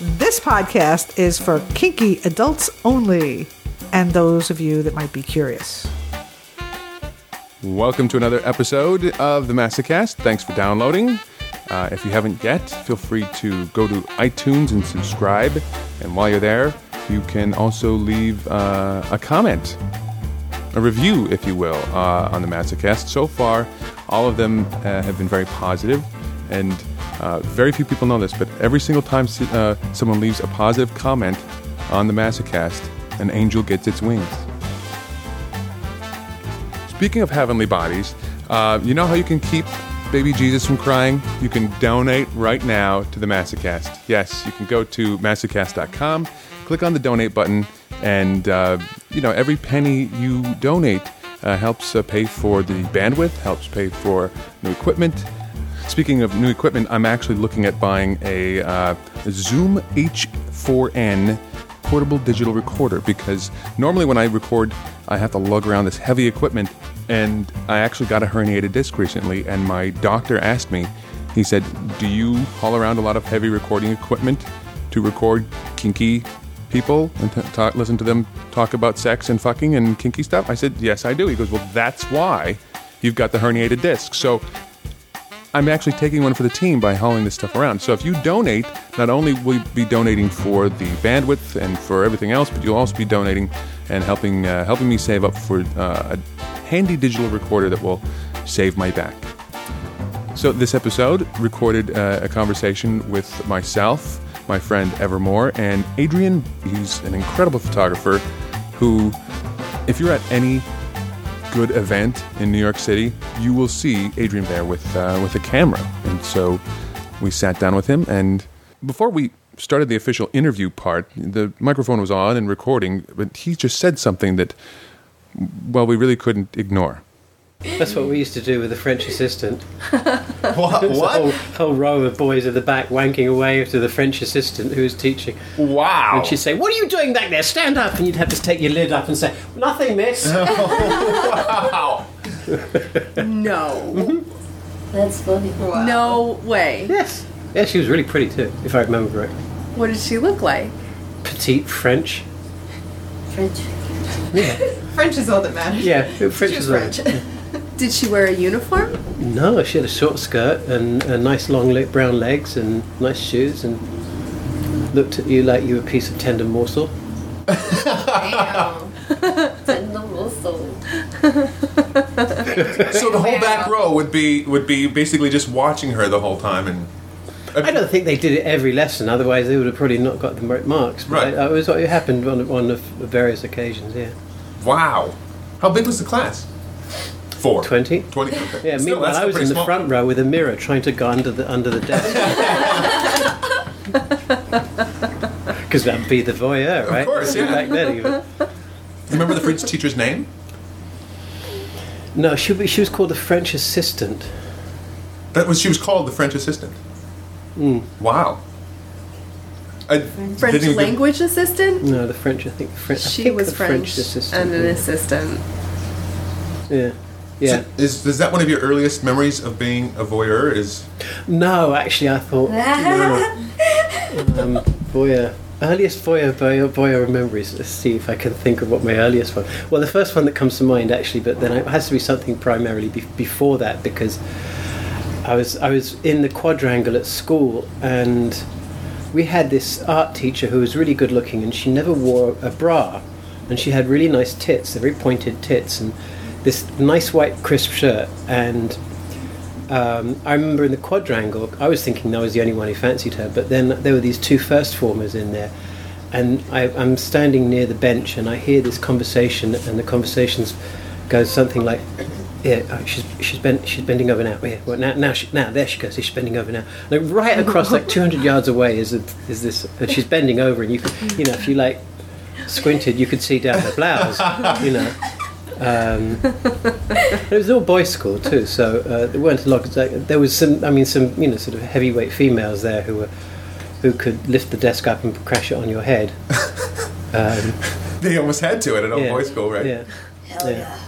This podcast is for kinky adults only and those of you that might be curious. Welcome to another episode of the Masocast. Thanks for downloading. Uh, if you haven't yet, feel free to go to iTunes and subscribe. And while you're there, you can also leave uh, a comment, a review, if you will, uh, on the Masocast. So far, all of them uh, have been very positive, and uh, very few people know this, but every single time uh, someone leaves a positive comment on the Masocast, an angel gets its wings. Speaking of heavenly bodies, uh, you know how you can keep baby Jesus from crying? You can donate right now to the Massacast. Yes, you can go to masocast.com, click on the donate button, and uh, you know every penny you donate uh, helps pay for the bandwidth, helps pay for new equipment. Speaking of new equipment, I'm actually looking at buying a, uh, Zoom H4n portable digital recorder because normally when I record, I have to lug around this heavy equipment. And I actually got a herniated disc recently, and my doctor asked me, he said, Do you haul around a lot of heavy recording equipment to record kinky people and t- listen to them talk about sex and fucking and kinky stuff? I said, Yes, I do. He goes, Well, that's why you've got the herniated disc. So I'm actually taking one for the team by hauling this stuff around. So if you donate, not only will you be donating for the bandwidth and for everything else, but you'll also be donating and helping uh, helping me save up for uh, a handy digital recorder that will save my back. So this episode recorded uh, a conversation with myself, my friend Evermore, and Adrian. He's an incredible photographer who, if you're at any good event in New York City, you will see Adrian there with uh, with a camera. And so we sat down with him, and before we started the official interview part, the microphone was on and recording, but he just said something that, well, we really couldn't ignore. That's what we used to do with the French assistant. What? There's a what? whole, whole row of boys at the back wanking away to the French assistant who was teaching. Wow. And she'd say, What are you doing back there? Stand up! And you'd have to take your lid up and say, Nothing, miss. Oh, wow. No. That's funny. No way. yes. Yeah, she was really pretty too, if I remember right. What did she look like? Petite French. French. Yeah. French is all that matters. Yeah, French She was is right. French. Did she wear a uniform? No, she had a short skirt and a nice long le- brown legs and nice shoes and looked at you like you were a piece of tender morsel. Damn. Tender also. So the whole back row would be would be basically just watching her the whole time and. Uh, I don't think they did it every lesson, otherwise they would have probably not got the right marks. But Right. It was what happened on, on of various occasions, yeah. Wow. How big was the class? Four. 20? 20. Okay. Yeah, Still, meanwhile I was in the small. front row with a mirror trying to go under the under the desk. Because that'd be the voyeur, right? Of course, yeah. Back then, even. Remember the French teacher's name? No, she, was- she was called the French assistant. That was she was called the French assistant. Hmm. Wow. I French didn't even- language assistant? No, the French. I think the French. I She think was the French, assistant. and an yeah. assistant. Yeah. Yeah. So is is that one of your earliest memories of being a voyeur? Is No, actually, I thought. no. um, voyeur. Earliest voyeur, voyeur, voyeur memories. Let's see if I can think of what my earliest one. Well, the first one that comes to mind, actually, but then it has to be something primarily be- before that because I was I was in the quadrangle at school and we had this art teacher who was really good looking and she never wore a bra and she had really nice tits, very pointed tits and this nice white crisp shirt and um, I remember in the quadrangle, I was thinking I was the only one who fancied her, but then there were these two first formers in there, and I, I'm standing near the bench and I hear this conversation, and the conversations goes something like, "Yeah, oh, she's she's bent, she's bending over now. Yeah, well now now she, now there she goes. She's bending over now. Like right across like 200 yards away is a, is this, and she's bending over, and you could, you know if you like squinted, you could see down her blouse, you know. Um, it was all boys' school too, so uh, there weren't a lot. There was some, I mean, some you know, sort of heavyweight females there who were who could lift the desk up and crash it on your head. Um, they almost had to at an old yeah, boys school, right? Yeah, Hell Yeah.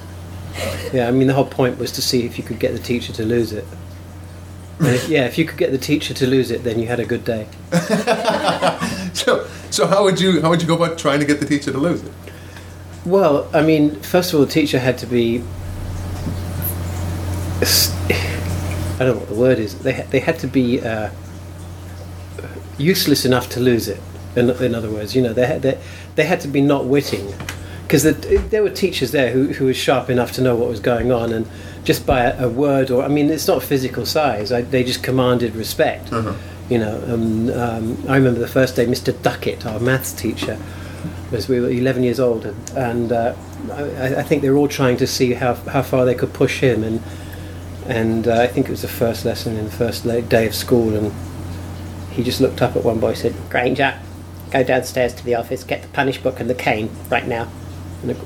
yeah. yeah. I mean, the whole point was to see if you could get the teacher to lose it. If, yeah, if you could get the teacher to lose it, then you had a good day. So, so how would you how would you go about trying to get the teacher to lose it? Well, I mean, first of all, the teacher had to be. I don't know what the word is. They they had to be uh, useless enough to lose it. In, in other words, you know, they had they, they had to be not witting, because the, there were teachers there who who were sharp enough to know what was going on, and just by a, a word or I mean, it's not physical size. I, they just commanded respect. You know, um, um, I remember the first day, Mr. Duckett, our maths teacher, was we were 11 years old, and, and uh, I, I think they were all trying to see how how far they could push him, and and uh, I think it was the first lesson in the first day of school, and he just looked up at one boy, and said, "Granger, go downstairs to the office, get the punish book and the cane right now." And a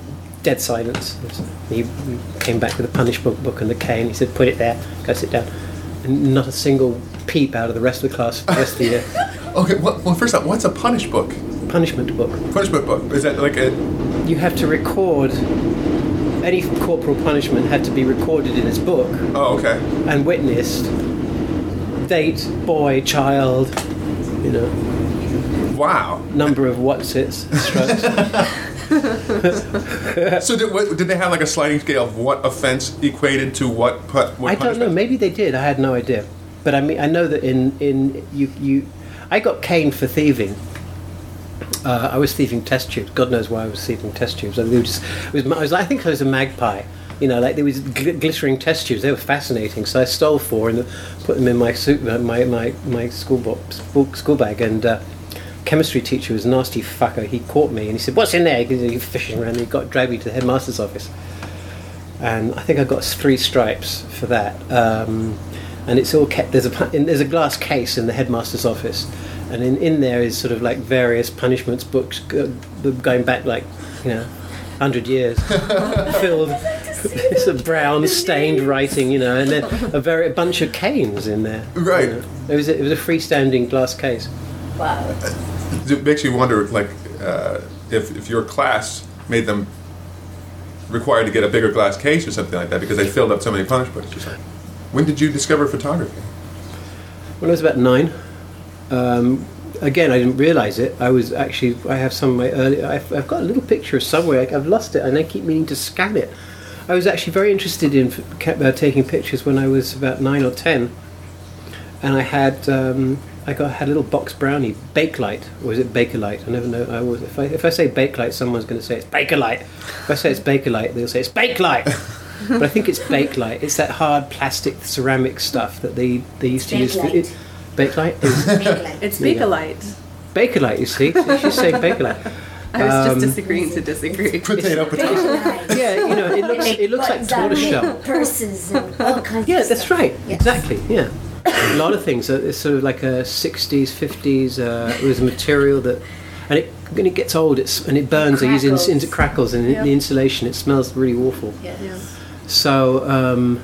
dead silence. He came back with the punish book, book and the cane. He said, "Put it there. Go sit down." And not a single peep out of the rest of the class for the rest of the year. Okay, well, well first off, what's a punish book? Punishment book. Punishment book? Is that like a you have to record any corporal punishment had to be recorded in his book. Oh okay. And witnessed. Date boy child you know. Wow. number of what's its strokes. So did, what, did they have like a sliding scale of what offense equated to what? What i don't know. maybe they did. I had no idea. But i mean i know that in in you you i got caned for thieving uh, I was thieving test tubes. God knows why I was thieving test tubes. I, was, I was, I think I was a magpie. You know, like there was gl- glittering test tubes. They were fascinating. So I stole four and put them in my suit, uh, my my my school school bag. And uh, chemistry teacher was a nasty fucker. He caught me and he said, "What's in there?" He was fishing around. And he got dragged me to the headmaster's office. And I think I got three stripes for that. Um, and it's all kept. There's a there's a glass case in the headmaster's office, and in, in there is sort of like various punishments books going back like you know, hundred years, filled. It's a brown stained writing, you know, and then a very a bunch of canes in there. you Right. know. It was a, it was a freestanding glass case. Wow. It makes you wonder, like, uh, if if your class made them required to get a bigger glass case or something like that because they filled up so many punish books or something. When did you discover photography? When I was about nine, um, again, I didn't realise it. I was actually, I have some of my early, I've, I've got a little picture somewhere, I've lost it, and I keep meaning to scan it. I was actually very interested in uh, taking pictures when I was about nine or ten, and I had, um, I got had a little box brownie, Bakelite, or is it Bakelite? I never know. I always, if I if I say Bakelite, someone's going to say it's Bakelite. If I say it's Bakelite, they'll say it's Bakelite. but I think it's Bakelite. It's that hard plastic ceramic stuff that they they used to use. For, it, Bakelite is It's There you go. Bakelite. Bakelite. You see, she's saying Bakelite. I was Um, just disagreeing to disagree. Potato, potato. Yeah, you know, it looks it looks like buttons tortoise shell. Purses and all kinds Yeah, of that's stuff. right. Yes. Exactly. Yeah. a lot of things. Uh, It's sort of like a '60s, '50s. Uh, it was a material that, and it when it gets old, it's and it burns. They use it Crackles. into crackles and Yep. the insulation. It smells really awful. Yes. Yeah. So um,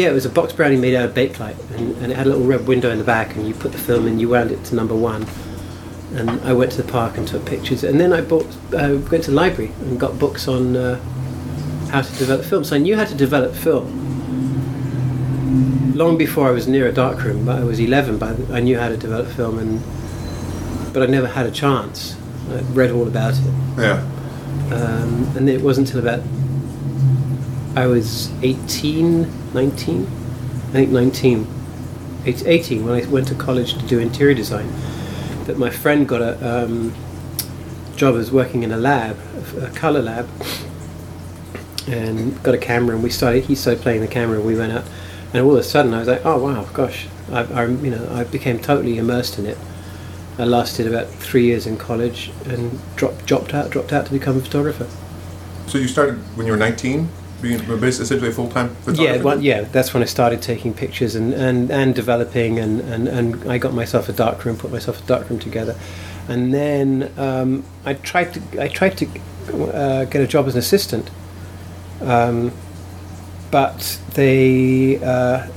yeah, it was a box brownie made out of Bakelite, and, and it had a little red window in the back, and you put the film in, you wound it to number one. And I went to the park and took pictures, and then I bought, uh, went to the library and got books on uh, how to develop film. So I knew how to develop film long before I was near a darkroom. But I was 11, but I knew how to develop film, and but I never had a chance. I read all about it Yeah. um, and it wasn't until about I was 18, 19, I think 19, 18 when I went to college to do interior design. That my friend got a um, job as working in a lab, a color lab, and got a camera and we started, he started playing the camera and we went out and all of a sudden I was like, oh wow, gosh, I, I, you know, I became totally immersed in it. I lasted about three years in college and dropped, dropped out, dropped out to become a photographer. So you started when you were 19, being essentially full time photographer. Yeah, well, yeah, that's when I started taking pictures and, and, and developing, and, and, and I got myself a darkroom, put myself a darkroom together, and then um, I tried to I tried to uh, get a job as an assistant, um, but they uh,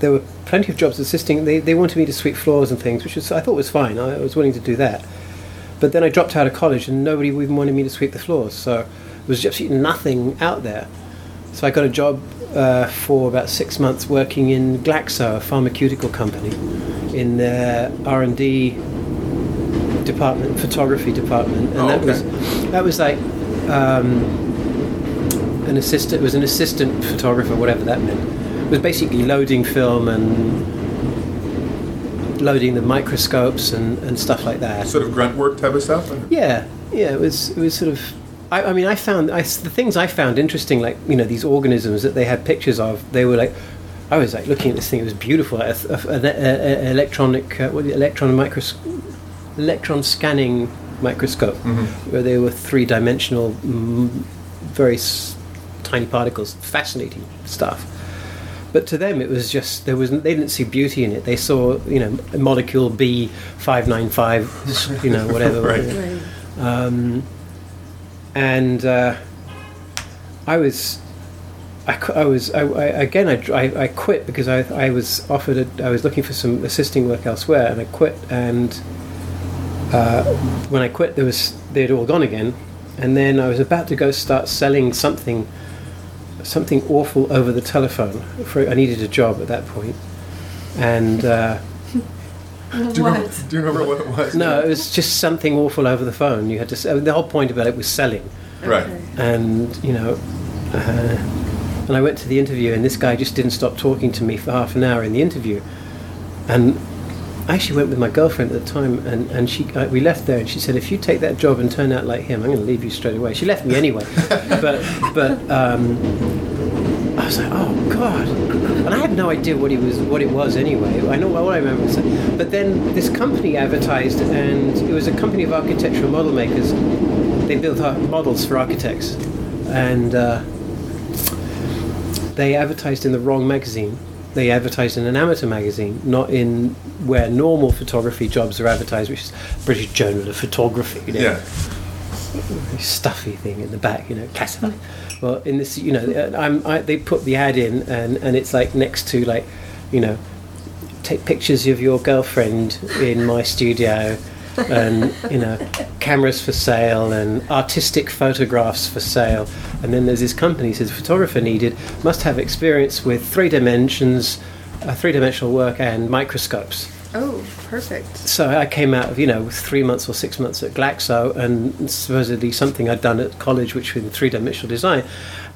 there were plenty of jobs assisting. They, they wanted me to sweep floors and things, which was, I thought was fine. I, I was willing to do that. But then I dropped out of college and nobody even wanted me to sweep the floors. So there was absolutely nothing out there. So I got a job uh, for about six months working in Glaxo, a pharmaceutical company, in their R&D department, photography department, and Oh, that okay. was that was like um, an assistant. It was an assistant photographer, whatever that meant. It was basically loading film and loading the microscopes and, and stuff like that. Sort of grunt work type of stuff. Yeah, yeah. It was it was sort of. I, I mean, I found I, the things I found interesting, like you know these organisms that they had pictures of. They were like, I was like looking at this thing. It was beautiful. Like a, a- an a- a- electronic, uh, what the electron micros, electron scanning microscope, where they were three dimensional, very s- tiny particles. Fascinating stuff. But to them, it was just there was they didn't see beauty in it. They saw you know molecule B five nine five, you know whatever. Right. Right. Um, and uh, I was, I, I was, I, I, again, I, I, quit because I, I was offered, a, I was looking for some assisting work elsewhere, and I quit. And uh, when I quit, there was they'd all gone again, and then I was about to go start selling something, something awful over the telephone. For I needed a job at that point, and. Uh, Do you, remember, do you remember what it was? no, it was just something awful over the phone. You had to. s- I mean, the whole point about it was selling. Right. and you know, uh, and I went to the interview, and this guy just didn't stop talking to me for half an hour in the interview, and I actually went with my girlfriend at the time, and and she uh, we left there, and she said, if you take that job and turn out like him, I'm going to leave you straight away. She left me anyway, but but. Um, I was like, oh god, and I had no idea what he was, what it was anyway. I know what I remember. But then this company advertised, and it was a company of architectural model makers. They built models for architects, and uh, they advertised in the wrong magazine. They advertised in an amateur magazine, not in where normal photography jobs are advertised, which is British Journal of Photography. You know, Yeah. stuffy thing in the back, you know, classified. Well, in this, you know, I'm, I, they put the ad in, and, and it's like next to like, you know, take pictures of your girlfriend in my studio, and you know, cameras for sale and artistic photographs for sale. And then there's this company says photographer needed must have experience with three dimensions, uh, three dimensional work and microscopes Oh, perfect. so I came out of you know three months or six months at Glaxo and supposedly something I'd done at college, which was in three dimensional design,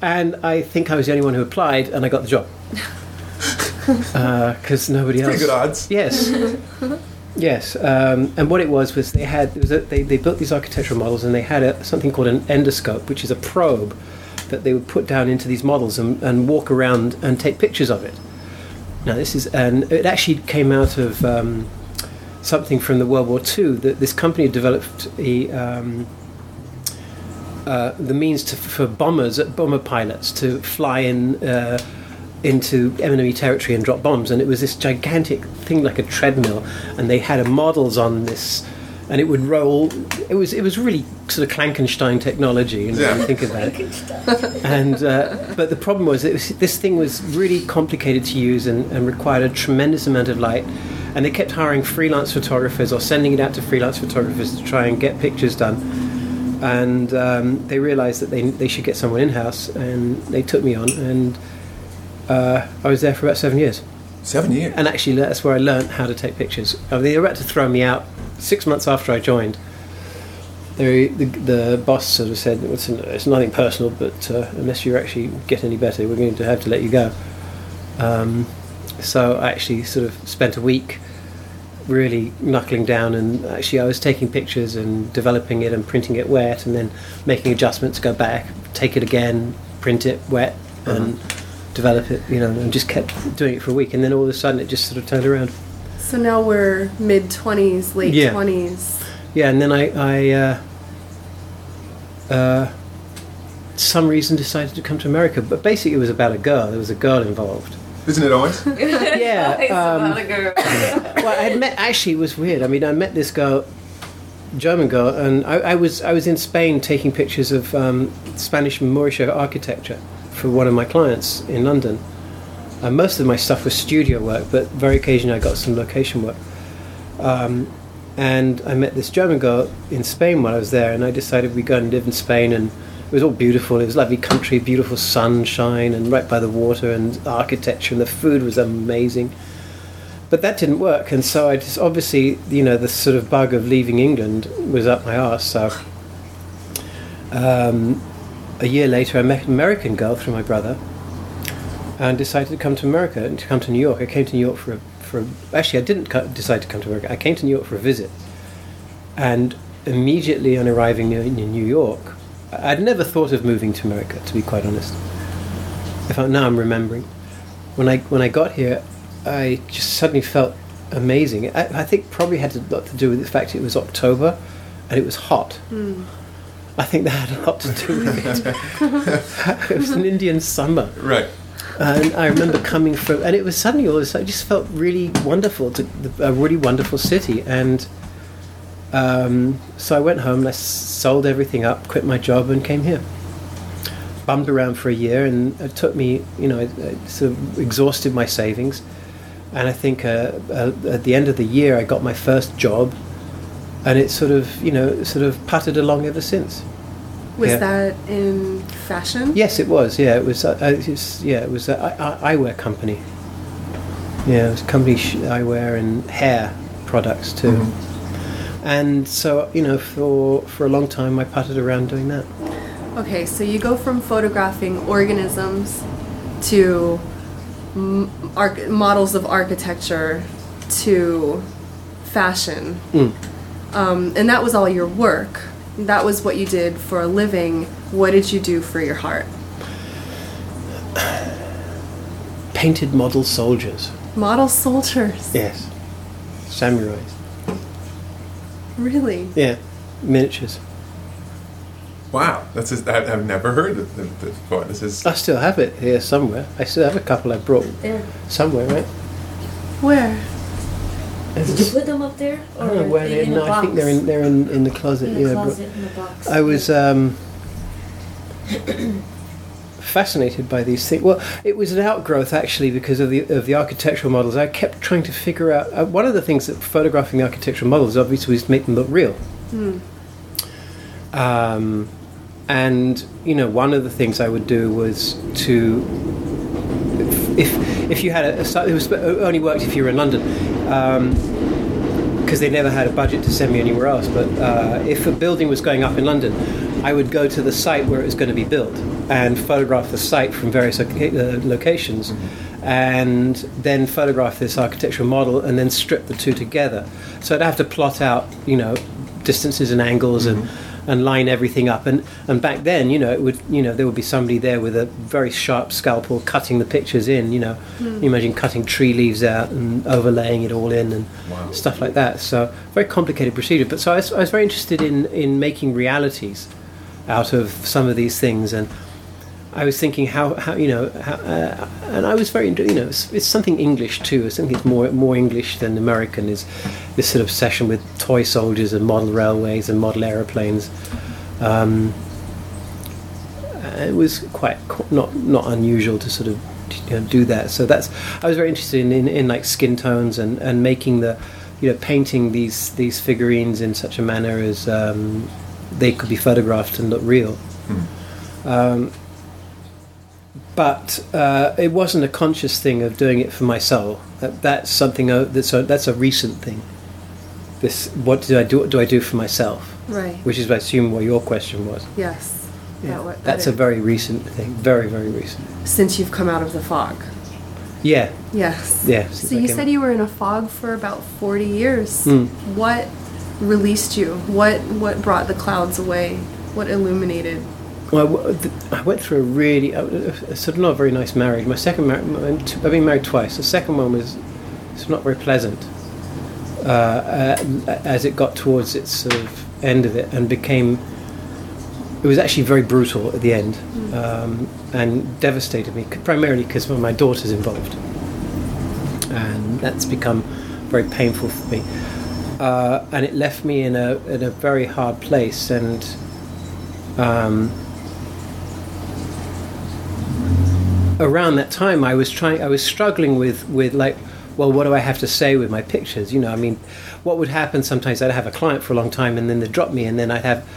and I think I was the only one who applied, and I got the job because nobody else. Pretty good odds. Yes. Yes, um, and what it was was they had it was a, they, they built these architectural models and they had a, something called an endoscope, which is a probe that they would put down into these models and, and walk around and take pictures of it. Now this is and it actually came out of um, something from the World War II. That this company developed a, um, uh, the means to, for bombers, bomber pilots, to fly in uh, into enemy territory and drop bombs. And it was this gigantic thing like a treadmill, and they had models on this. And it would roll. It was it was really sort of Clankenstein technology. You know, Yeah. when you think about it and uh, but the problem was, it was this thing was really complicated to use and, and required a tremendous amount of light and they kept hiring freelance photographers or sending it out to freelance photographers to try and get pictures done and um, they realized that they, they should get someone in-house and they took me on and uh, I was there for about seven years Seven years. and actually that's where I learned how to take pictures I mean, they were about to throw me out six months after I joined they, the, the boss sort of said, it's, it's nothing personal, but uh, unless you actually get any better, we're going to have to let you go. Um, so I actually sort of spent a week really knuckling down, and actually I was taking pictures and developing it and printing it wet, and then making adjustments, go back, take it again, print it wet, and develop it, you know, and just kept doing it for a week, and then all of a sudden it just sort of turned around. So now we're mid 20s, late Yeah. 20s. Yeah, and then I, I uh, uh, some reason decided to come to America. But basically, it was about a girl. There was a girl involved. Isn't it always? Yeah. Um, girl. well, I had met. Actually, it was weird. I mean, I met this girl, German girl, and I, I was I was in Spain taking pictures of um, Spanish Mauricio architecture for one of my clients in London. Uh, most of my stuff was studio work, but very occasionally I got some location work. Um, and I met this German girl in Spain while I was there, and I decided we'd go and live in Spain, and it was all beautiful. It was lovely country, beautiful sunshine, and right by the water, and architecture, and the food was amazing. but that didn't work, and so I just obviously, you know, the sort of bug of leaving England was up my arse. So um, a year later, I met an American girl through my brother, and decided to come to America and to come to New York. I came to New York for a, for a, actually I didn't decide to come to America. I came to New York for a visit, and immediately on arriving in New York, I'd never thought of moving to America. To be quite honest, I, now I'm remembering, when I when I got here, I just suddenly felt amazing. I, I think probably had a lot to do with the fact it was October, and it was hot. Hmm. I think that had a lot to do with it. it was an Indian summer. Right. And I remember coming from, and it was suddenly all sudden, it just felt really wonderful, to, a really wonderful city. And um, so I went home, and I sold everything up, quit my job, and came here. Bummed around for a year, and it took me, you know, I, I sort of exhausted my savings. And I think uh, uh, at the end of the year, I got my first job, and it sort of, you know, sort of puttered along ever since. Was Yeah. that in fashion? Yes, it was. Yeah, it was. Uh, uh, it was yeah, it was an eyewear company. Yeah, it was a company sh- eyewear and hair products too. And so you know, for for a long time, I pattered around doing that. Okay, so you go from photographing organisms to m- arch- models of architecture to fashion. Mm. Um, and that was all your work. That was what you did for a living. What did you do for your heart? Painted model soldiers. Model soldiers. Yes, samurais. Really? Yeah, miniatures. Wow. That's just, I, I've never heard of this before. This is I still have it here somewhere. I still have a couple I brought There. somewhere, right? Where? Did you put them up there? I don't know where are they're. in No, I think they're in they're in, in the closet. in a yeah, closet in a box. I was um, fascinated by these things. Well, it was an outgrowth actually because of the of the architectural models. I kept trying to figure out uh, one of the things that photographing the architectural models obviously was to make them look real. Um, and you know, one of the things I would do was to if if you had a, a site- it was only worked if you were in London. Um, because they never had a budget to send me anywhere else. But uh, if a building was going up in London, I would go to the site where it was going to be built and photograph the site from various uh, locations, and then photograph this architectural model and then strip the two together. So I'd have to plot out, you know, distances and angles and. And line everything up, and and back then, you know, it would, you know, there would be somebody there with a very sharp scalpel cutting the pictures in. You know, you imagine cutting tree leaves out and overlaying it all in, and Wow. stuff like that. So very complicated procedure. But so I was, I was very interested in in making realities out of some of these things, and I was thinking how, how you know, how, uh, and I was very you know it's, it's something English too. It's something that's more more English than American is this sort of obsession with toy soldiers and model railways and model aeroplanes. Um, it was quite not not unusual to sort of you know, do that. So that's I was very interested in, in, in like skin tones and, and making the you know painting these these figurines in such a manner as um, they could be photographed and look real. Um, but uh, it wasn't a conscious thing of doing it for my soul. That, that's something uh, that's a, that's a recent thing. This what do I do? What do I do for myself? Right. Which is, I assume, what your question was. Yes. That that That's a very recent thing. Very, very recent. Since you've come out of the fog. Yeah, Yes. yeah. So you said you were in a fog for about 40 years. Hmm. What released you? What what brought the clouds away? What illuminated? Well, I w- th- I went through a really, sort of not a very nice marriage. My second marriage, I've been married twice. The second one was it's not very pleasant. Uh, uh, as it got towards its sort of end of it and became, it was actually very brutal at the end um, and devastated me, primarily because of my daughter's involved. And that's become very painful for me. Uh, and it left me in a, in a very hard place and um, around that time I was trying I was struggling with with like well what do I have to say with my pictures you know I mean what would happen sometimes I'd have a client for a long time and then they'd drop me and then I'd have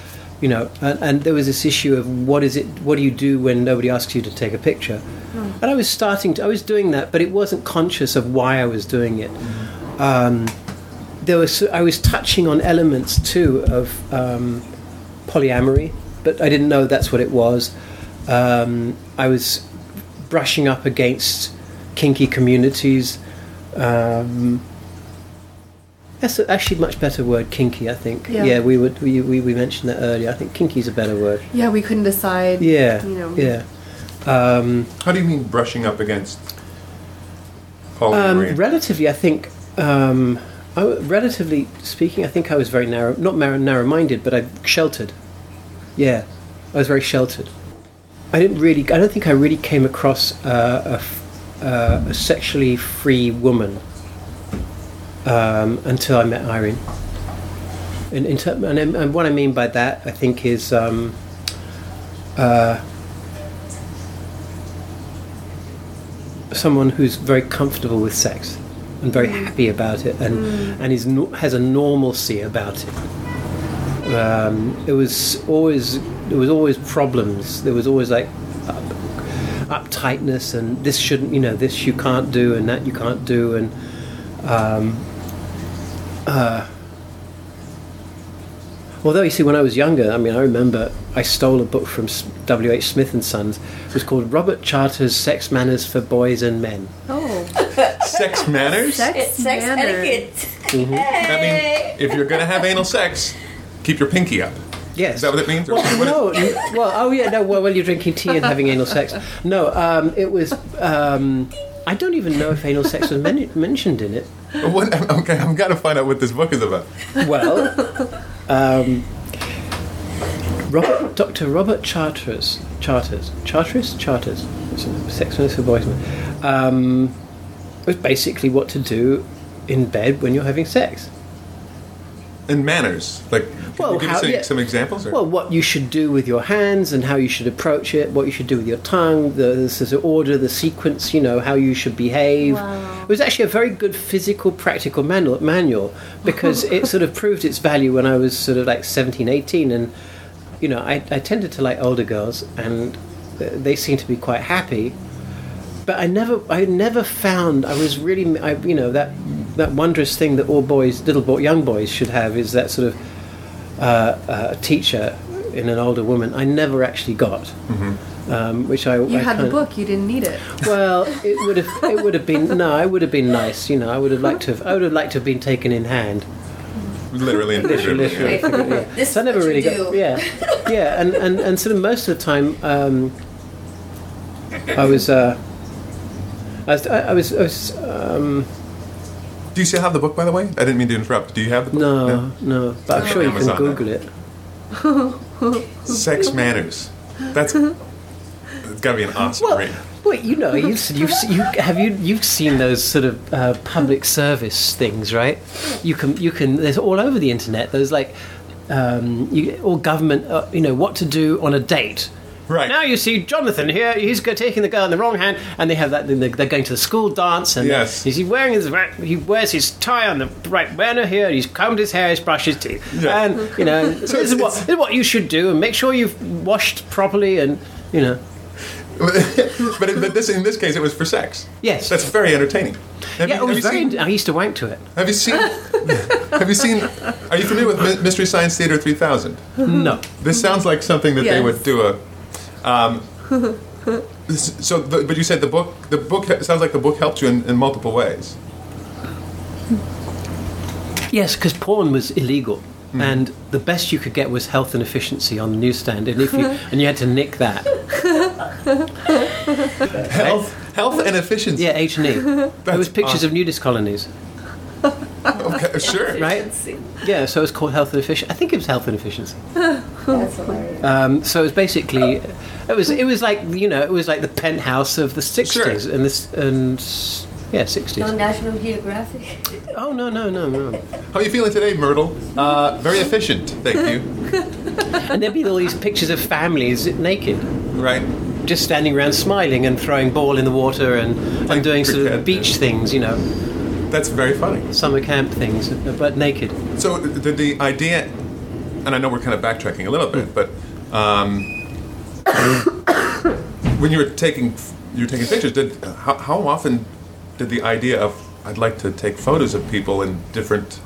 you know and, and there was this issue of what is it what do you do when nobody asks you to take a picture And I was starting to, I was doing that, but it wasn't conscious of why I was doing it. Um, there was, I was touching on elements too of um, polyamory, but I didn't know that's what it was. Um, I was brushing up against kinky communities. Um, that's actually a much better word, kinky. I think. Yeah. we would we, we, we mentioned that earlier. I think kinky is a better word. Yeah, we couldn't decide. Yeah, You know. yeah. Um, How do you mean brushing up against um, relatively, I think. Um, I, w- relatively speaking, I think I was very narrow, not narrow, narrow-minded, but I sheltered. Yeah, I was very sheltered. I didn't really. I don't think I really came across uh, a, uh, a sexually free woman um, until I met Irene. In, in ter- and, and what I mean by that, I think, is um, uh, someone who's very comfortable with sex and very happy about it, and and is no, has a normalcy about it. Um, it was always there was always problems. There was always like up, uptightness, and this shouldn't, you know, this you can't do, and that you can't do, and um, uh, although you see, when I was younger, I mean, I remember I stole a book from W. H. Smith and Sons. It was called Robert Charter's Sex Manners for Boys and Men. Oh, sex manners? sex, It's sex manner. etiquette. That means if you're going to have anal sex, keep your pinky up. Yes. Is that what it means? Well, no, well, oh yeah, no. Well, when you're drinking tea and having anal sex, no. Um, it was. Um, I don't even know if anal sex was men- mentioned in it. What, okay, I'm got to find out what this book is about. Well, um, Robert, Dr. Robert Charters, Charters, Charters, Charters, sex minister for boys. Um, was basically what to do in bed when you're having sex. And manners. Like, can Well, you give how- us any, yeah. some examples? Or? Well, what you should do with your hands and how you should approach it, what you should do with your tongue, the, the sort of order, the sequence, you know, how you should behave. Wow. It was actually a very good physical, practical manual, manual because it sort of proved its value when I was sort of like 17, 18. And, you know, I, I tended to like older girls and they seemed to be quite happy. But I never, I never found. I was really, I, you know, that that wondrous thing that all boys, little boy, young boys should have is that sort of uh, uh, teacher in an older woman. I never actually got, um, which I You I had the kind of- book. You didn't need it. Well, it would have it would have been no, it would have been nice. You know, I would have liked to have I would have liked to have been taken in hand. literally and Literally, figuratively. literally. yeah. This So I is never really got yeah, yeah, and, and and sort of most of the time, um, I was. Uh, I was, I was, I was um, Do you still have the book, by the way? I didn't mean to interrupt. Do you have the book? no, no, but I'm sure you can Amazon. Google it. Sex manners. That's it's got to be an awesome Well, read. wait, you know, you've, you've you have you you've seen those sort of uh, public service things, right? You can you can there's all over the internet. There's like um, you, all government, uh, you know, what to do on a date. Right. Now you see Jonathan here. He's taking the girl in the wrong hand, and they have that. They're they're going to the school dance, and Yes. he's wearing his. He wears his tie on the right manner here. He's combed his hair. He's brushed his teeth, Yeah. and you know this is what this is what you should do, and make sure you've washed properly, and you know. but it, but this, in this case, it was for sex. Yes. That's very entertaining. Have Yeah, you, it was have you very. Seen, I used to wank to it. have you seen? have you seen? Are you familiar with Mystery Science Theater 3000? No. This sounds like something that they would do a. Um, so, but but you said the book. The book sounds like the book helped you in, in multiple ways. Yes, because porn was illegal, Hmm. and the best you could get was health and efficiency on the newsstand, and if you and you had to nick that. Health, health, and efficiency. Yeah, H and E. There was pictures awesome. of nudist colonies, Okay, sure. right? Yeah, so it was called health and efficiency. I think it was health and efficiency. That's hilarious. Um, so it was basically, it was it was like you know it was like the penthouse of the sixties and this and yeah sixties. No National Geographic. Oh no no no no! How are you feeling today, Myrtle? Uh, very efficient, thank you. And there'd be all these pictures of families naked. Right. just standing around smiling and throwing ball in the water and, Like and doing sort of cricket, beach things, you know, That's very funny. summer camp things, but naked. So the, the idea, and I know we're kind of backtracking a little bit, but um, when you were taking you were taking pictures. Did how, how often did the idea of I'd like to take photos of people in different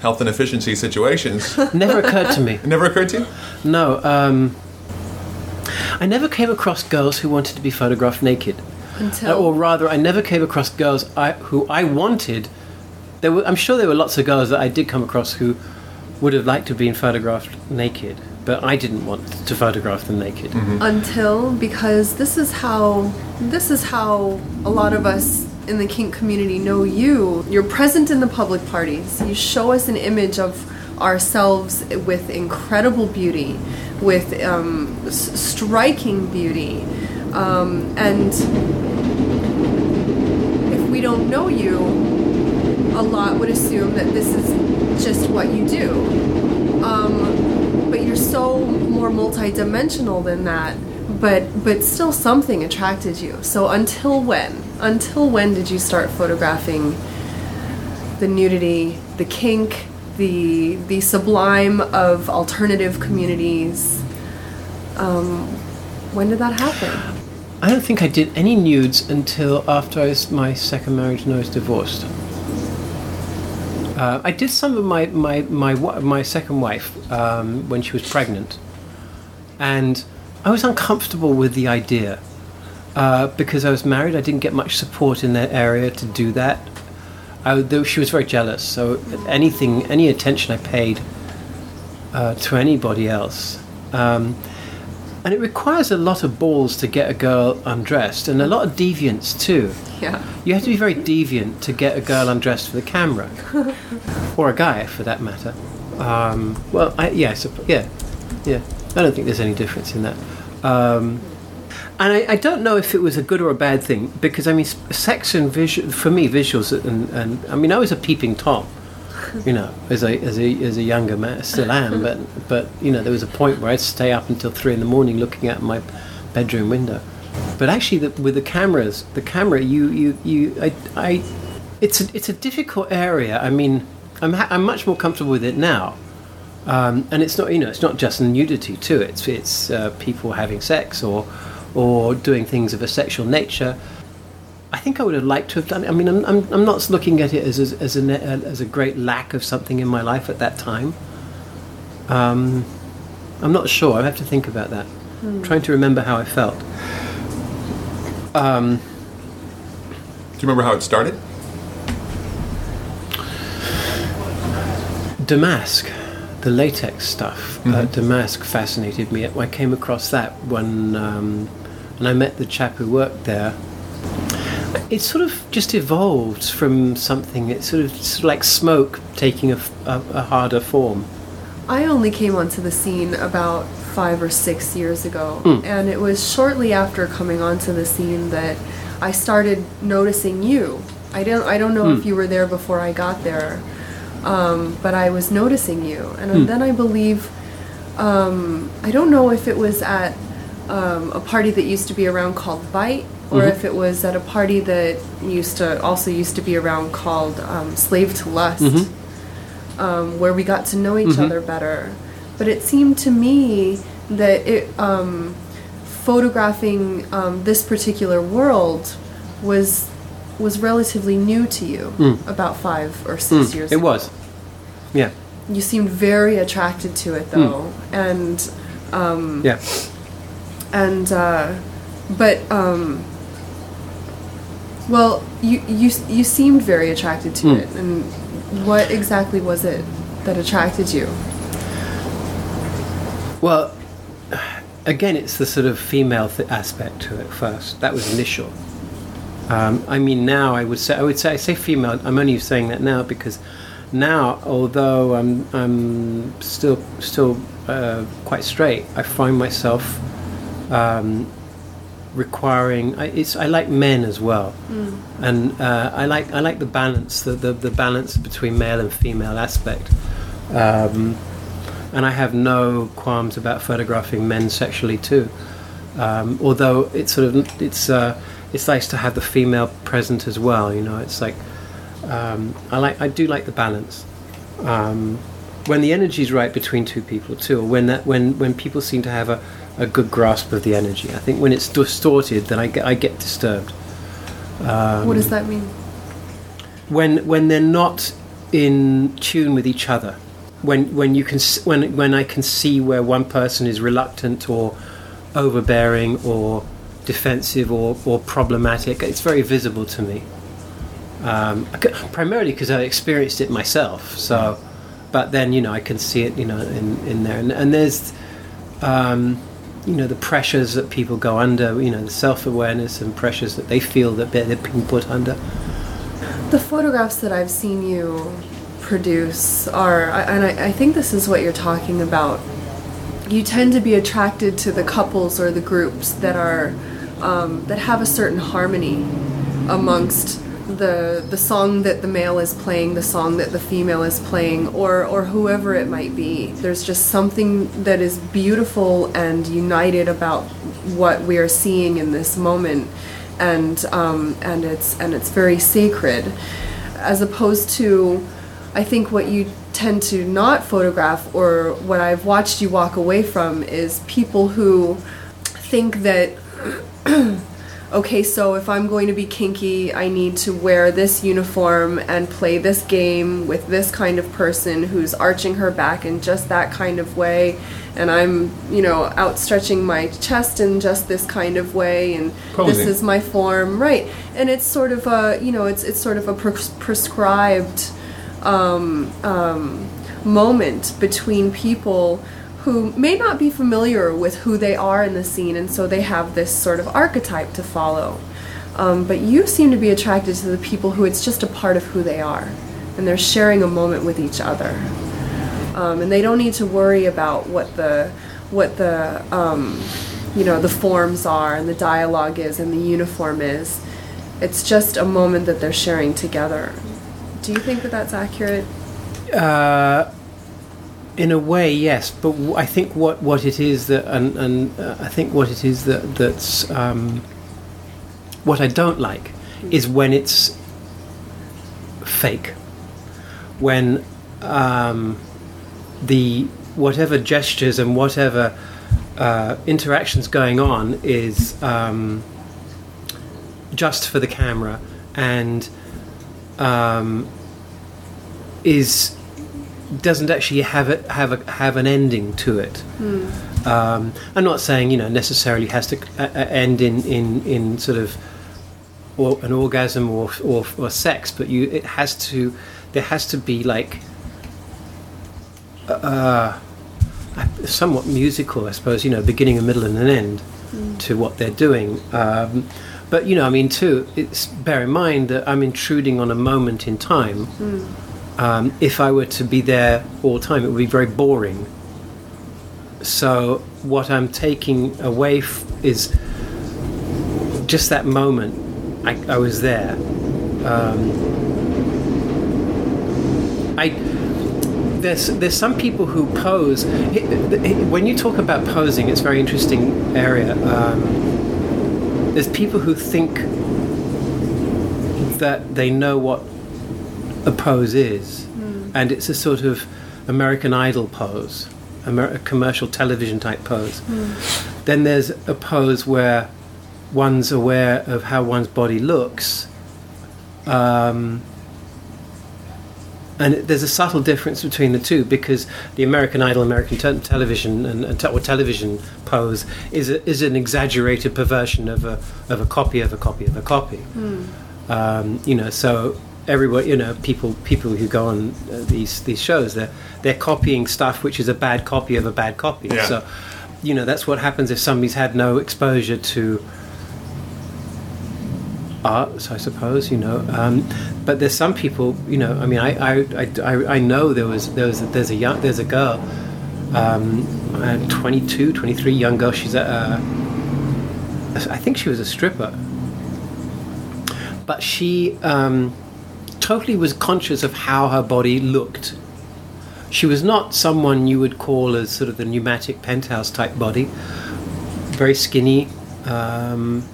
health and efficiency situations Never occurred to me. it never occurred to you? No, um, I never came across girls who wanted to be photographed naked. Until Uh, or rather, I never came across girls I, who I wanted. There were, I'm sure there were lots of girls that I did come across who would have liked to have been photographed naked, but I didn't want to photograph them naked. until because this is how this is how a lot of us in the kink community know you. You're present in the public parties. You show us an image of ourselves with incredible beauty with um, s- striking beauty um, and if we don't know you a lot would assume that this is just what you do. Um, but you're so more multidimensional than that but but still something attracted you. So until when? Until when did you start photographing the nudity the kink the the sublime of alternative communities? Um, when did that happen? I don't think I did any nudes until after I was, my second marriage and I was divorced. Uh, I did some of my my my my second wife um, when she was pregnant, and I was uncomfortable with the idea uh, because I was married. I didn't get much support in that area to do that. I, though she was very jealous, so anything, any attention I paid uh, to anybody else. Um, and it requires a lot of balls to get a girl undressed, and a lot of deviance too. yeah You have to be very deviant to get a girl undressed for the camera, or a guy for that matter. Um, well, I, yeah, yeah, yeah. I don't think there's any difference in that. Um, and I, I don't know if it was a good or a bad thing because I mean, sex and visual for me, visuals and, and I mean, I was a peeping tom, you know, as a as a as a younger man, still am, but but you know, there was a point where I'd stay up until three in the morning looking out my bedroom window. But actually, the, with the cameras, the camera, you you you, I, I it's a, it's a difficult area. I mean, I'm ha- I'm much more comfortable with it now. Um, and it's not, you know, it's not just nudity too. It's it's uh, people having sex or or doing things of a sexual nature. I think I would have liked to have done it. I mean, I'm, I'm, I'm not looking at it as a, as a as a great lack of something in my life at that time. Um, I'm not sure. I have to think about that. I'm trying to remember how I felt. Um, Do you remember how it started? Demask, the latex stuff. Uh, Demask fascinated me. I came across that when, um, when I met the chap who worked there. It sort of just evolved from something. It's sort of, sort of like smoke taking a harder form. I only came onto the scene about five or six years ago, and it was shortly after coming onto the scene that I started noticing you. I don't, I don't know if you were there before I got there, um, but I was noticing you, and then I believe, um, I don't know if it was at um, a party that used to be around called Bite, or if it was at a party that used to also used to be around called um, Slave to Lust um, where we got to know each other better. But it seemed to me that it um, photographing um, this particular world was was relatively new to you about five or six years It ago. was. Yeah. You seemed very attracted to it though, and Yeah. and uh, but um, well, you you you seemed very attracted to it, and what exactly was it that attracted you? Well, again, it's the sort of female th- aspect to it first. That was initial. Um, I mean, now I would say I would say I say female. I'm only saying that now because now, although I'm I'm still still uh, quite straight, I find myself um, requiring. I, it's I like men as well, and uh, I like I like the balance the, the the balance between male and female aspect. Um, and I have no qualms about photographing men sexually too. Um, although it's sort of it's uh, it's nice to have the female present as well. You know, it's like um, I like I do like the balance. Um, when the energy's right between two people too, or when that when when people seem to have a, a good grasp of the energy. I think when it's distorted, then I get I get disturbed. what does that mean? when when they're not in tune with each other when when you can when when I can see where one person is reluctant or overbearing or defensive or, or problematic it's very visible to me um, primarily because I experienced it myself so but then you know I can see it you know in, in there and, and there's um, you know the pressures that people go under you know the self-awareness and pressures that they feel that they're, being put under The photographs that I've seen you produce are, and I, I think this is what you're talking about. You tend to be attracted to the couples or the groups that are um, that have a certain harmony amongst the the song that the male is playing, the song that the female is playing, or or whoever it might be. There's just something that is beautiful and united about what we are seeing in this moment and um, and it's and it's very sacred, as opposed to, I think what you tend to not photograph or what I've watched you walk away from is people who think that. Okay, so if I'm going to be kinky, I need to wear this uniform and play this game with this kind of person who's arching her back in just that kind of way, and I'm, you know, outstretching my chest in just this kind of way, and this is my form, right? And it's sort of a, you know, it's it's sort of a pres- prescribed um, um, moment between people who may not be familiar with who they are in the scene, and so they have this sort of archetype to follow. Um, but you seem to be attracted to the people who it's just a part of who they are, and they're sharing a moment with each other, um, and they don't need to worry about what the what the um, you know the forms are and the dialogue is and the uniform is. It's just a moment that they're sharing together. Do you think that that's accurate? Uh, in a way, yes, but w- I think what, what it is that, and, and uh, I think what it is that that's um, what I don't like is when it's fake, when um, the whatever gestures and whatever uh, interactions going on is um, just for the camera and um, is doesn't actually have it have a have an ending to it. Um, I'm not saying you know necessarily has to uh, uh, end in, in, in sort of or an orgasm or, or or sex, but you it has to there has to be like uh, somewhat musical, I suppose. You know, beginning, a middle, and an end to what they're doing. Um, but you know, I mean, too, it's bear in mind that I'm intruding on a moment in time. Um, if I were to be there all the time, it would be very boring. So what I'm taking away f- is just that moment. I, I was there. Um, I there's there's some people who pose. When you talk about posing, it's a very interesting area. Um, there's people who think that they know what a pose is, and it's a sort of American Idol pose, Amer- a commercial television type pose. Then there's a pose where one's aware of how one's body looks. Um, and there's a subtle difference between the two because the American Idol, American te- television, and, and te- or television pose is a, is an exaggerated perversion of a of a copy of a copy of a copy. Um, you know, so everyone, you know, people people who go on uh, these these shows, they're they're copying stuff which is a bad copy of a bad copy. Yeah. So, you know, that's what happens if somebody's had no exposure to arts, I suppose. You know, um, but there's some people. You know, I mean, I I, I, I I know there was there was there's a young there's a girl, um, uh, 22, 23, young girl. She's a, uh, think she was a stripper, but she um, totally was conscious of how her body looked. She was not someone you would call as sort of the pneumatic penthouse type body, very skinny. Um,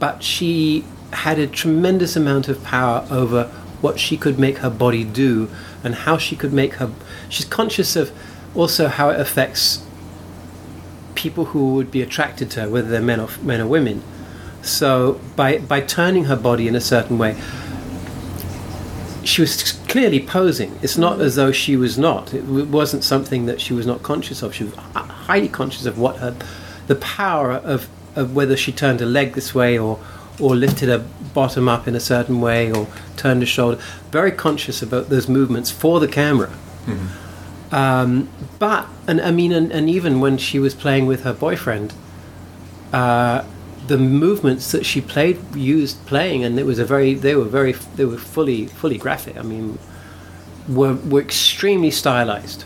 but she had a tremendous amount of power over what she could make her body do and how she could make her. She's conscious of also how it affects people who would be attracted to her, whether they're men or men or women. So by by turning her body in a certain way, she was clearly posing. It's not as though she was not. It wasn't something that she was not conscious of. She was highly conscious of what her, the power of, of whether she turned her leg this way or or lifted her bottom up in a certain way or turned her shoulder. Very conscious about those movements for the camera. Um, but and I mean, and, and even when she was playing with her boyfriend, uh, the movements that she played used playing, and it was a very they were very they were fully fully graphic. I mean, were were extremely stylized,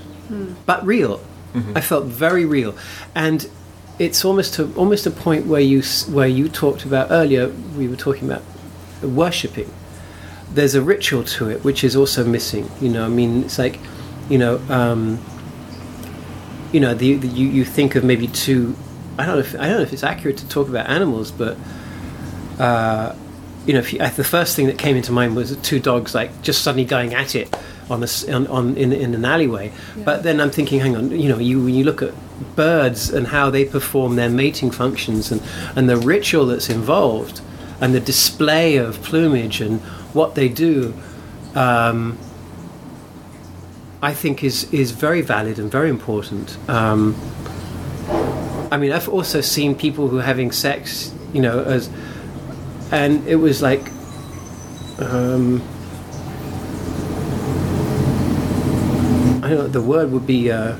but real. I felt very real, and it's almost to almost a point where you where you talked about earlier. We were talking about worshipping. There's a ritual to it which is also missing. You know, I mean, it's like, you know, um, you know, the, the you, you think of maybe two. I don't know. If, I don't know if it's accurate to talk about animals, but uh, you know, if you, the first thing that came into mind was two dogs like just suddenly going at it on a s on, on in, in an alleyway. But then I'm thinking, hang on, you know, you when you look at birds and how they perform their mating functions and and the ritual that's involved and the display of plumage and what they do. Um, I think is is very valid and very important. Um, I mean, I've also seen people who are having sex, you know, as and it was like um, I don't know the word would be uh, I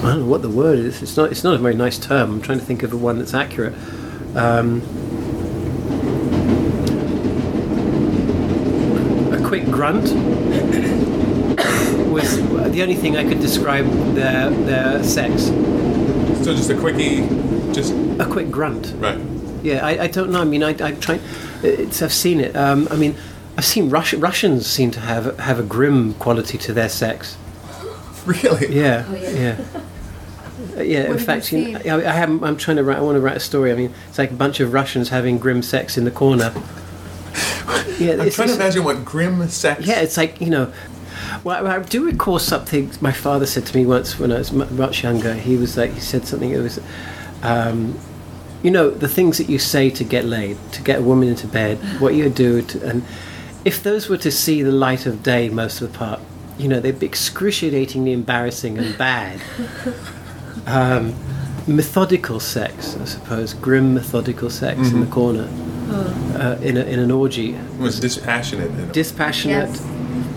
don't know what the word is. It's not it's not a very nice term. I'm trying to think of the one that's accurate. Um, a quick grunt was the only thing I could describe their their sex So just a quickie, just a quick grunt right. Yeah, I, I don't know. I mean, I, I try. It's, I've seen it. Um, I mean, I've seen Rus- Russians seem to have have a grim quality to their sex. Really? Yeah, Oh, yeah. yeah. Uh, Yeah, in have you fact, you know. I, I have, I'm trying to write. I want to write a story. I mean, it's like a bunch of Russians having grim sex in the corner. Yeah, I'm trying to imagine what grim sex. yeah, it's like you know. Well, I I do recall something my father said to me once when I was much younger. He was like, he said something. It was, um, you know, the things that you say to get laid, to get a woman into bed, what you do, to, and if those were to see the light of day most of the part, you know, they'd be excruciatingly embarrassing and bad. Um, methodical sex, I suppose, grim methodical sex in the corner, uh, in, a, in an orgy, It was dispassionate. and- dispassionate Yes.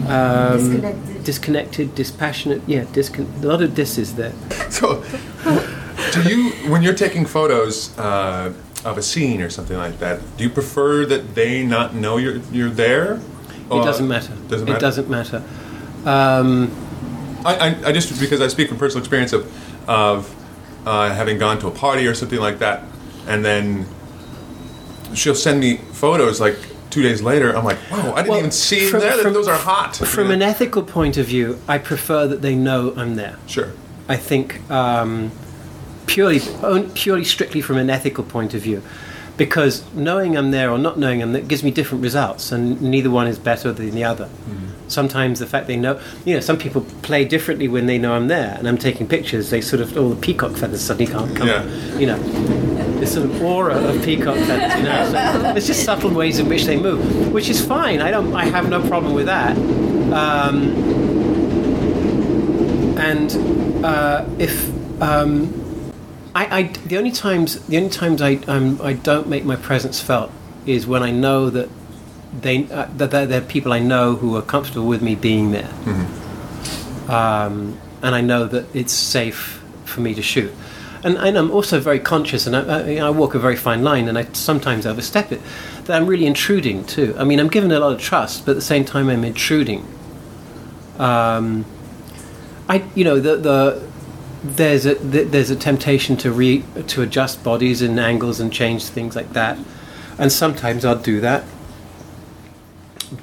Um, Disconnected. disconnected, dispassionate. Yeah, discon- a lot of dis is there. So, do you, when you're taking photos uh, of a scene or something like that, do you prefer that they not know you're you're there? It doesn't matter. Doesn't It doesn't matter. Um, I, I, I just because I speak from personal experience of of uh, having gone to a party or something like that, and then she'll send me photos like two days later. I'm like, wow, I didn't Well, even see from- there that from- those are hot. from an ethical point of view, I prefer that they know I'm there. sure, I think um, purely, purely strictly from an ethical point of view, because knowing I'm there or not knowing I'm there gives me different results, and neither one is better than the other. Sometimes the fact they know, you know, some people play differently when they know I'm there, and I'm taking pictures. They sort of all the peacock feathers suddenly can't come, Yeah. you know. This sort of aura of peacock feathers, you know. So it's just subtle ways in which they move, which is fine. I don't, I have no problem with that. Um, and uh, if um, I, I, the only times the only times I um, I don't make my presence felt is when I know that they uh, that are people I know who are comfortable with me being there, um, and I know that it's safe for me to shoot. And, and I'm also very conscious, and I, I, I walk a very fine line, and I sometimes overstep it. That I'm really intruding too. I mean, I'm given a lot of trust, but at the same time, I'm intruding. Um, I, you know, the the there's a th- there's a temptation to re to adjust bodies and angles and change things like that, and sometimes I'll do that.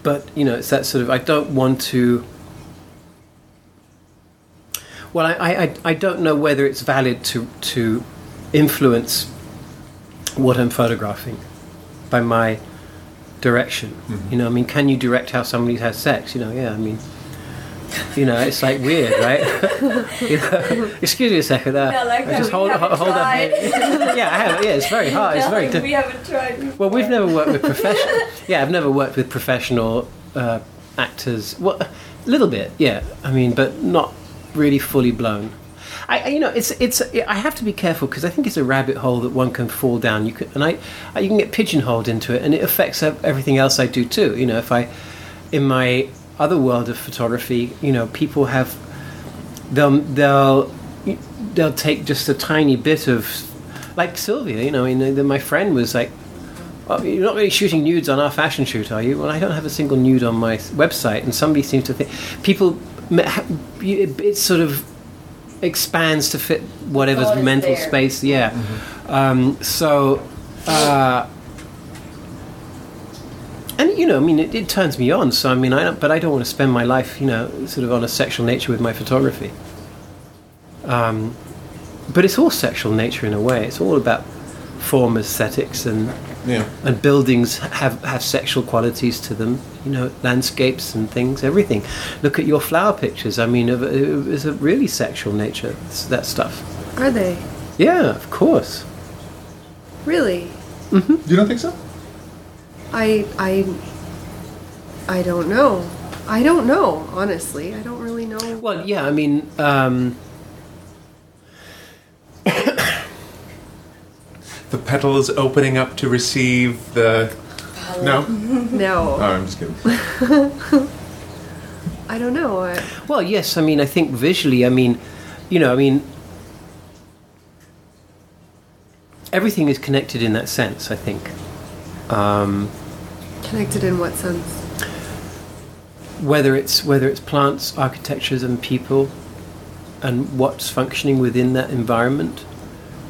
But you know, it's that sort of I don't want to. Well, I, I, I- don't know whether it's valid to to influence what I'm photographing by my direction. You know, I mean, can you direct how somebody has sex? You know, yeah, I mean, you know, it's like weird, right? you know, excuse me a second. Uh, No, like I just hold, hold, tried. yeah, I have. Yeah, it's very hard. It's No, very we haven't tried. Well, we've never worked with professional. yeah, I've never worked with professional uh, actors. Well, a little bit, yeah. I mean, but not really fully blown. I, you know, it's it's. I have to be careful because I think it's a rabbit hole that one can fall down. You can, and I, I, you can get pigeonholed into it, and it affects everything else I do too. You know, if I, in my other world of photography, you know, people have, they'll they'll they'll take just a tiny bit of, like Sylvia. You know, my friend was like, well, you're not really shooting nudes on our fashion shoot, are you? Well, I don't have a single nude on my website, and somebody seems to think people. Me- ha- It, it sort of expands to fit whatever's What is mental there. space. Yeah. Um, so, uh, and you know, I mean, it, it turns me on. So I mean, I don't, but I don't want to spend my life, you know, sort of on a sexual nature with my photography. Um, but it's all sexual nature in a way. It's all about form aesthetics and Yeah. and buildings have have sexual qualities to them. You know, landscapes and things, everything. Look at your flower pictures. I mean, of- it's a really sexual nature. that stuff. Are they? Yeah, of course. Really? You don't think so? I I I don't know. I don't know, honestly. I don't really know. Well, yeah. I mean, um, The petals opening up to receive the. No? No. Oh, I'm just kidding. I don't know. I, well, yes. I mean, I think visually. I mean, you know, I mean, everything is connected in that sense. I think. Um, connected in what sense? whether it's whether it's plants, architectures, and people, and what's functioning within that environment.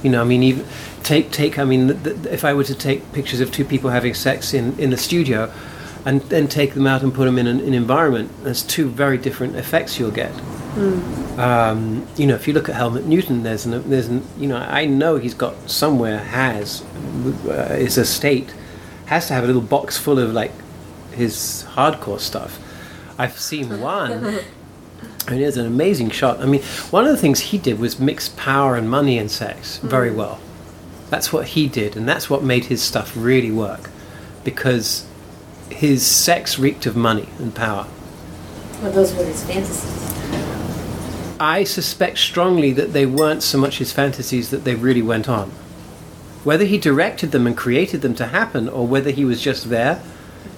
You know, I mean, even take take. I mean, th- th- if I were to take pictures of two people having sex in in the studio, and then take them out and put them in an, an environment, there's two very different effects you'll get. Um, you know, if you look at Helmut Newton, there's an, there's an, you know, I know he's got somewhere has uh, his estate has to have a little box full of like his hardcore stuff. I've seen one. Mean, it's an amazing shot. I mean, one of the things he did was mix power and money and sex very well. That's what he did, and that's what made his stuff really work, because his sex reeked of money and power. Well, those were his fantasies. I suspect strongly that they weren't so much his fantasies that they really went on. Whether he directed them and created them to happen, or whether he was just there,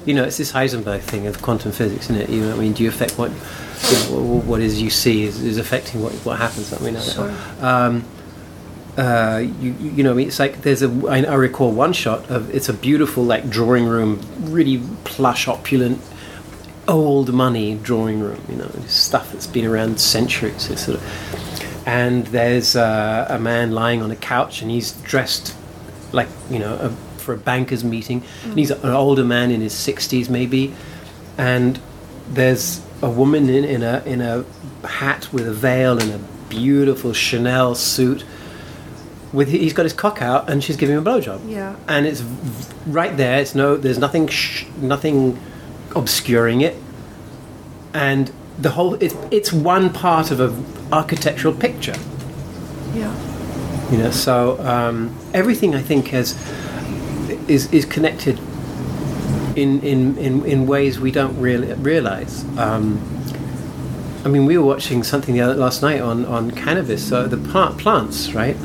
you know, it's this Heisenberg thing of quantum physics, isn't it? You know, I mean, do you affect what you know, what is you see is, is affecting what what happens? I mean, I- um, uh, you you know, it's like there's a I, I recall one shot of it's a beautiful like drawing room, really plush, opulent, old money drawing room. You know, stuff that's been around centuries. It's sort of, and there's uh, a man lying on a couch and he's dressed like you know a, for a banker's meeting. And he's an older man in his sixties maybe, and there's a woman in, in a in a hat with a veil and a beautiful Chanel suit. With he's got his cock out and she's giving him a blowjob. Yeah. and it's right there. It's no, there's nothing, sh- nothing obscuring it, and the whole it's it's one part of a architectural picture. Yeah. You know, so um, everything I think has is is connected in in, in, in ways we don't really realize. Um, I mean, we were watching something the other, last night on, on cannabis, so the plant, plants, right?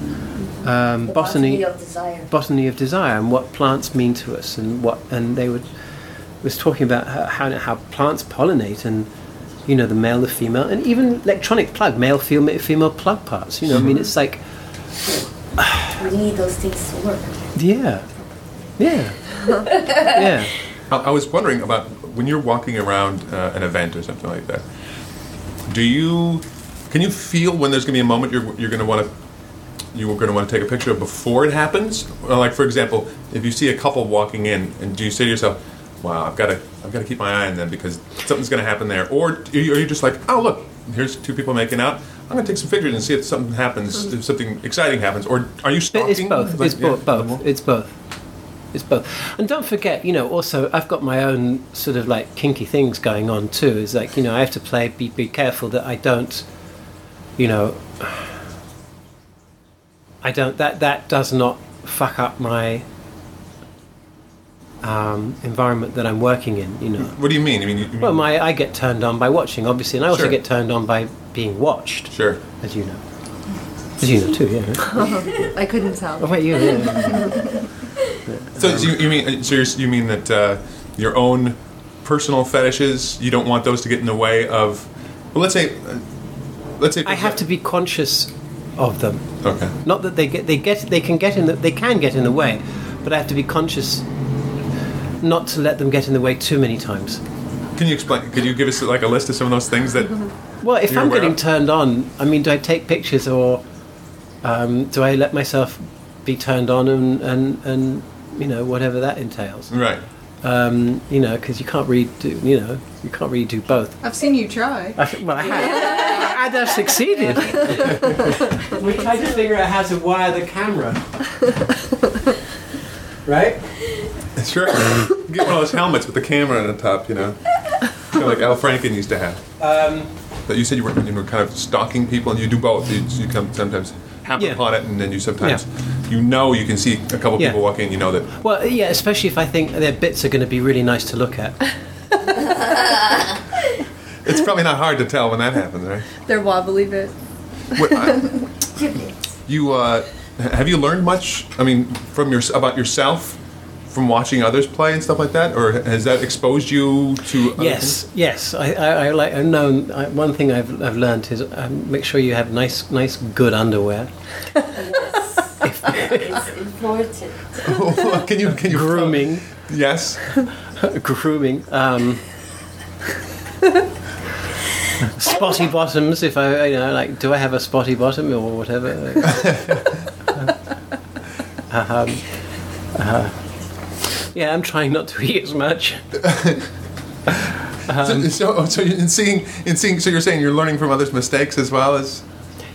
Um, The botany, botany of desire. botany of desire, and what plants mean to us, and what, and they would was talking about how how, how plants pollinate, and you know the male, the female, and even electronic plug, male, female, female plug parts. You know, I mean, it's like We need those things to work. yeah, yeah, yeah. I, I was wondering about when you're walking around uh, an event or something like that. Do you can you feel when there's going to be a moment you're you're going to want to you're going to want to take a picture of before it happens? Like for example, if you see a couple walking in, and do you say to yourself, "Wow, I've got to I've got to keep my eye on them because something's going to happen there," or are you, just like, "Oh look, here's two people making out." I'm going to take some pictures and see if something happens, hmm. if something exciting happens, or are you stalking? It's both. Like, It's both. yeah, both. It's both. it's both. And don't forget, you know, also I've got my own sort of like kinky things going on too. Is like you know I have to play, be be careful that I don't, you know, I don't that that does not fuck up my um, environment that I'm working in. You know. What do you mean? I mean, you, you mean Well, my I get turned on by watching, obviously, and I also Sure. get turned on by being watched, sure. as you know. As you know too, yeah. I couldn't tell. Oh wait, you. Yeah. So you, you mean so you're, you mean that uh, your own personal fetishes you don't want those to get in the way of well let's say uh, let's say I have to be conscious of them. okay Not that they get they get they can get in the, they can get in the way, but I have to be conscious not to let them get in the way too many times. can you explain could you give us like a list of some of those things that Well, if You're I'm getting of- turned on, I mean, do I take pictures or um, do I let myself be turned on and, and, and you know whatever that entails? right Um, you know, because you can't really do you know you can't really do both. I've seen you try. I think, well, I had. I'd have succeeded. we tried to figure out how to wire the camera. right? sure get one of those helmets with the camera on the top you know kind of like Al Franken used to have Um, but you said you were, you were kind of stalking people and you do both you, you come sometimes happen Yeah. upon it and then you sometimes you know you can see a couple Yeah. people walking and you know that well, yeah, especially if I think their bits are going to be really nice to look at. it's probably not hard to tell when that happens right They're wobbly bits. What, I- you uh, have you learned much? I mean, from your about yourself from watching others play and stuff like that, or has that exposed you to? Other Yes, yes. I, I, I like. I know I, one thing I've I've learned is um, make sure you have nice, nice, good underwear. It's important. things? can you can you Grooming, Yes. grooming. Um, spotty bottoms. If I, you know, like, do I have a spotty bottom or whatever? um, uh, yeah, I'm trying not to eat as much. so, so, so in seeing in seeing, so you're saying you're learning from others' mistakes as well as.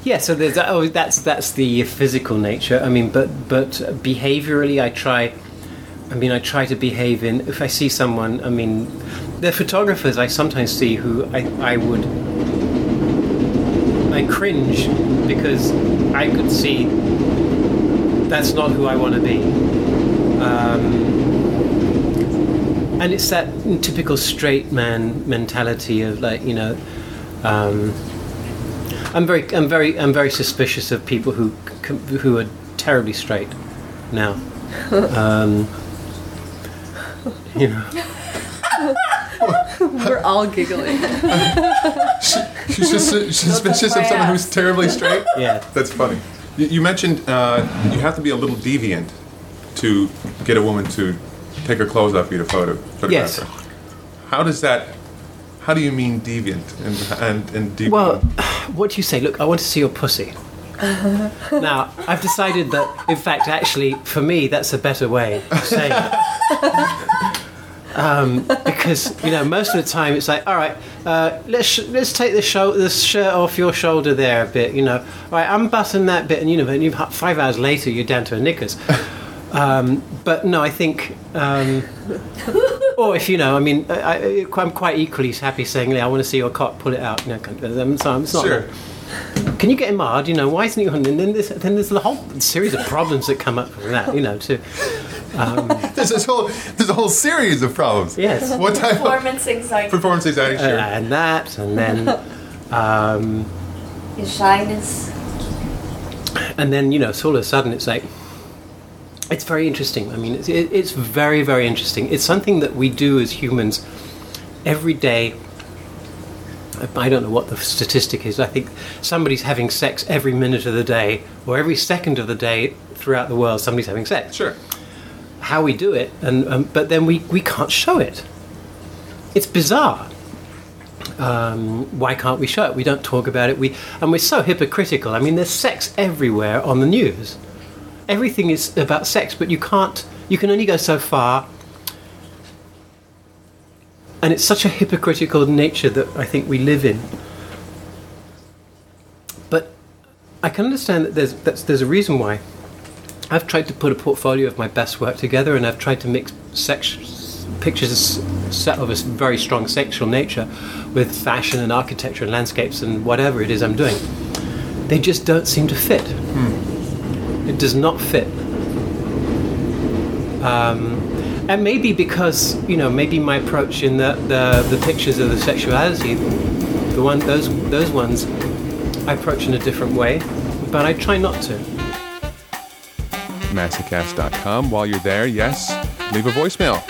Yeah, so there's oh that's that's the physical nature. I mean, but but behaviorally, I try. I mean, I try to behave in. If I see someone, I mean, the photographers I sometimes see who I I would. I cringe because I could see that's not who I want to be. Um, and it's that typical straight man mentality of like you know. Um, I'm very, I'm very, I'm very suspicious of people who, who are terribly straight now. Um, you know, We're all giggling. She's just she's suspicious of someone who's terribly straight. yeah. That's funny. You, you mentioned uh, you have to be a little deviant to get a woman to take her clothes off you to photo. photograph Yes. her. How does that? How do you mean deviant and and and deviant? Well, what do you say? Look, I want to see your pussy. Now, I've decided that, in fact, actually, for me, that's a better way of saying it. Um, because you know, most of the time it's like, all right, uh, let's sh- let's take the show the shirt off your shoulder there a bit, you know, all right, unbutton that bit, and you know, and you five hours later you're down to a knickers. Um, but no, I think, um, or if you know, I mean, I, I'm quite equally happy saying, "Yeah, I want to see your cock, pull it out." You know, um, so it's not. sure. Can you get him hard? You know, why isn't he on? And then there's, then there's the whole series of problems that come up from that. You know, too. There's this whole there's a whole series of problems. Yes. What type of Performance anxiety, performance anxiety? Uh, and that, and then, um, your shyness. and then you know, so all of a sudden it's like, it's very interesting. I mean, it's, it, it's very, very interesting. It's something that we do as humans every day. I don't know what the statistic is. I think somebody's having sex every minute of the day, or every second of the day throughout the world. Somebody's having sex. Sure. how we do it, and um, but then we, we can't show it. It's bizarre. Um, why can't we show it? We don't talk about it. We and we're so hypocritical. I mean, there's sex everywhere on the news. Everything is about sex, but you can't. You can only go so far. And it's such a hypocritical nature that I think we live in. But I can understand that there's that's, there's a reason why I've tried to put a portfolio of my best work together, and I've tried to mix sex, pictures set of a very strong sexual nature with fashion and architecture and landscapes and whatever it is I'm doing. They just don't seem to fit. It does not fit. Um, and maybe because you know, maybe my approach in the, the, the pictures of the sexuality, the one those those ones, I approach in a different way, but I try not to. Masocast.com. While you're there, yes, leave a voicemail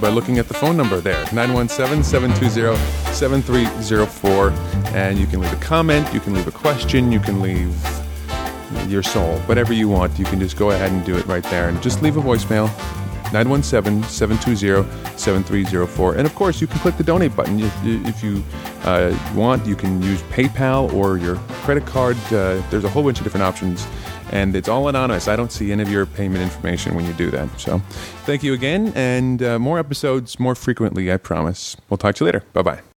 by looking at the phone number there 917 720 7304. And you can leave a comment, you can leave a question, you can leave your soul, whatever you want. You can just go ahead and do it right there and just leave a voicemail 917 720 7304. And of course, you can click the donate button if, if you uh, want. You can use PayPal or your credit card. Uh, there's a whole bunch of different options. And it's all anonymous. I don't see any of your payment information when you do that. So thank you again. And uh, more episodes more frequently, I promise. We'll talk to you later. Bye bye.